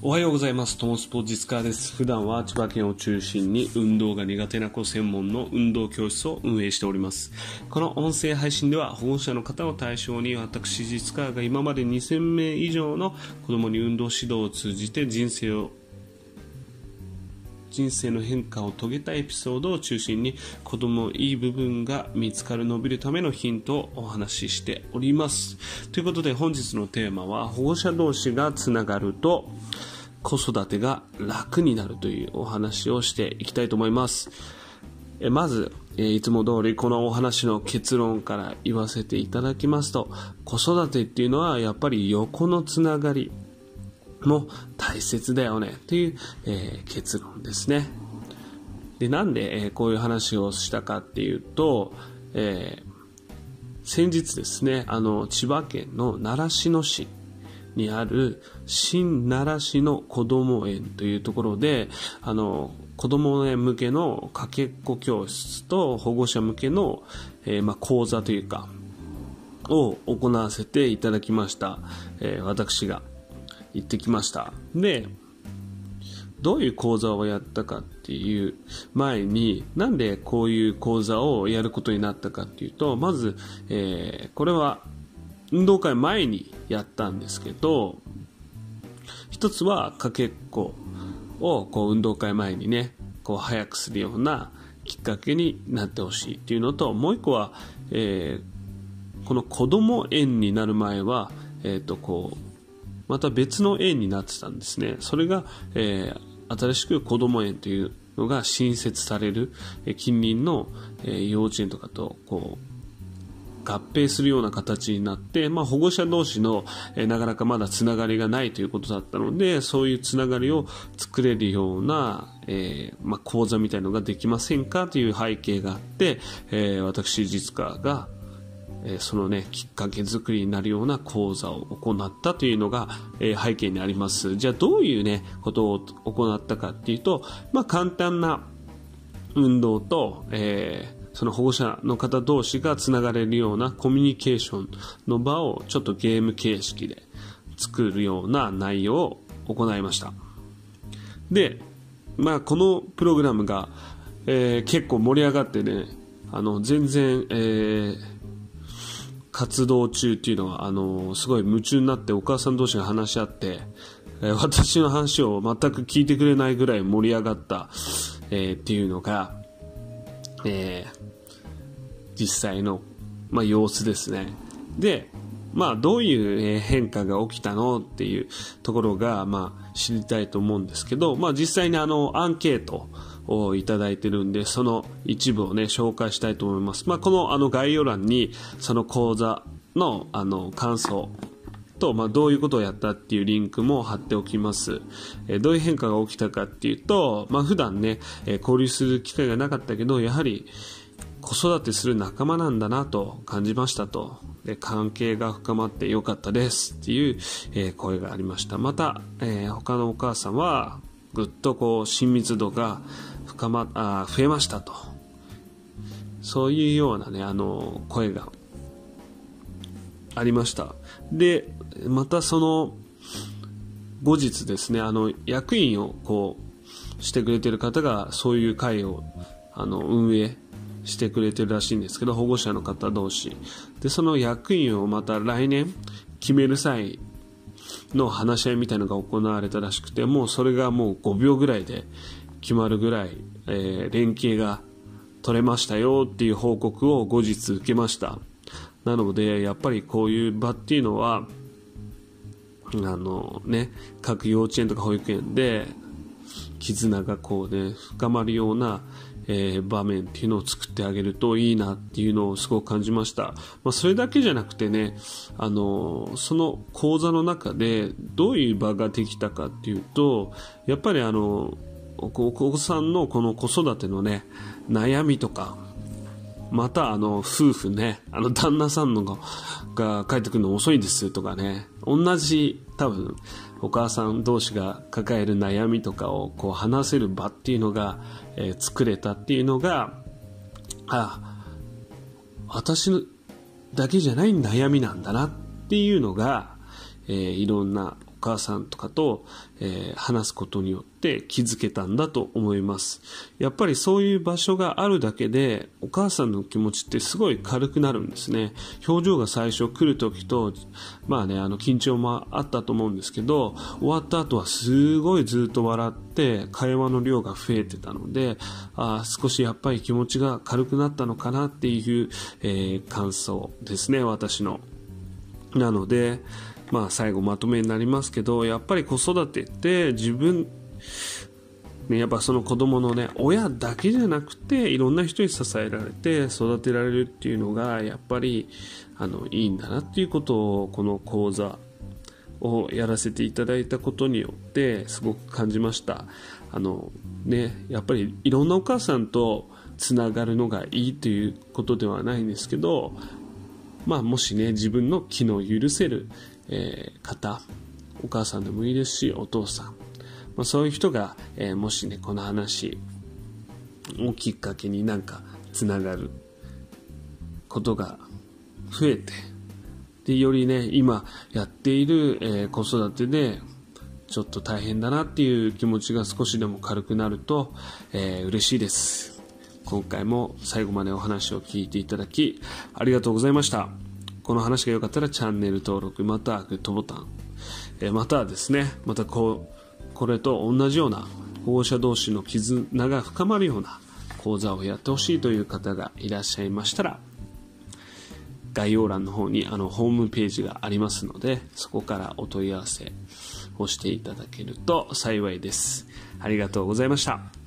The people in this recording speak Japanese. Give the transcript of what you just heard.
おはようございます。トモスポ実家です。普段は千葉県を中心に運動が苦手な子専門の運動教室を運営しております。この音声配信では保護者の方を対象に私実家が今まで2000名以上の子供に運動指導を通じて人生を人生の変化を遂げたエピソードを中心に子供のいい部分が見つかる伸びるためのヒントをお話ししております。ということで本日のテーマは保護者同士がつながると子育てが楽になるというお話をしていきたいと思います。えまずえいつも通りこのお話の結論から言わせていただきますと子育てっていうのはやっぱり横のつながり。も大切だよねという、えー、結論ですね。で、なんで、えー、こういう話をしたかっていうと、えー、先日ですね、あの、千葉県の習志野市にある新習志野こども園というところで、あの、子供向けのかけっこ教室と保護者向けの、えー、ま、講座というか、を行わせていただきました。え、私が。行ってきました。でどういう講座をやったかっていう前になんでこういう講座をやることになったかっていうとまず、えー、これは運動会前にやったんですけど一つはかけっこをこう運動会前にねこう早くするようなきっかけになってほしいっていうのともう一個は、えー、この子供園になる前は、えー、とこうまた別の園になってたんですね。それが、えー、新しく子供園というのが新設される、え、近隣の、え、幼稚園とかとこう合併するような形になって、まあ、保護者同士の、え、なかなかまだつながりがないということだったのでそういうつながりを作れるような、えーまあ、講座みたいのができませんかという背景があって、えー、私実家がえそのね、きっかけ作りになるような講座を行ったというのが、え背景にあります。じゃあどういうね、ことを行ったかっていうと、まあ簡単な運動と、えー、その保護者の方同士がつながれるようなコミュニケーションの場をちょっとゲーム形式で作るような内容を行いました。で、まあこのプログラムが、えー、結構盛り上がってね、あの、全然、えー活動中っていうのは、あのすごい夢中になってお母さん同士が話し合って、え、私の話を全く聞いてくれないぐらい盛り上がった、えー、っていうのが、えー、実際の、まあ、様子ですね。で、まあ、どういう変化が起きたのっていうところが、まあ、知りたいと思うんですけど、まあ、実際にあの、アンケート、をいただいてるんで、その一部をね、紹介したいと思います。まあ、このあの概要欄に、その講座のあの感想と、まあ、どういうことをやったっていうリンクも貼っておきます。え、どういう変化が起きたかっていうと、まあ、普段ね、え、交流する機会がなかったけど、やはり子育てする仲間なんだなと感じましたと。で関係が深まってよかったですっていう、え、声がありました。また、え他のお母さんは、ぐっとこう親密度が深まあ増えましたと。そういうようなねあの声がありました。でまたその後日ですねあの役員をこうしてくれてる方がそういう会をあの運営してくれてるらしいんですけど保護者の方同士。でその役員をまた来年決める際の話し合いみたいなのが行われたらしくてもうそれがもう5秒ぐらいで決まるぐらい、えー、連携が取れましたよっていう報告を後日受けましたなのでやっぱりこういう場っていうのはあのね各幼稚園とか保育園で絆がこうね深まるようなえー、場面っていうのを作ってあげるといいなっていうのをすごく感じました。まあ、それだけじゃなくてね、あの、その講座の中でどういう場ができたかっていうと、やっぱりあの、お子さんのこの子育てのね、悩みとか、またあの夫婦ね、あの旦那さんのがが帰ってくるの遅いですとかね、同じ多分お母さん同士が抱える悩みとかをこう話せる場っていうのが、えー、作れたっていうのが、あ、私だけじゃない悩みなんだなっていうのが、えー、いろんな母さんとかと、えー、話すことによって気づけたんだと思います。やっぱりそういう場所があるだけで、お母さんの気持ちってすごい軽くなるんですね。表情が最初来る時と、まあね、あの緊張もあったと思うんですけど、終わった後はすごいずっと笑って、会話の量が増えてたので、あ少しやっぱり気持ちが軽くなったのかなっていう、えー、感想ですね、私の。なので、まあ最後まとめになりますけど、やっぱり子育てって自分、ね、やっぱその子供のね、親だけじゃなくて、いろんな人に支えられて育てられるっていうのが、やっぱり、あの、いいんだなっていうことを、この講座をやらせていただいたことによって、すごく感じました。あの、ね、やっぱりいろんなお母さんとつながるのがいいということではないんですけど、まあ、もしね、自分の気の許せる、え、方、お母さんでもいいですし、お父さん、まあ、そういう人が、えー、もしね、この話をきっかけになんかつながることが増えて、で、よりね、今やっている、えー、子育てで、ちょっと大変だなっていう気持ちが少しでも軽くなると、えー、嬉しいです。今回も最後までお話を聞いていただき、ありがとうございました。この話が良かったらチャンネル登録、またはグッドボタン、えまたはですね、またこう、これと同じような保護者同士の絆が深まるような講座をやってほしいという方がいらっしゃいましたら、概要欄の方にあのホームページがありますので、そこからお問い合わせをしていただけると幸いです。ありがとうございました。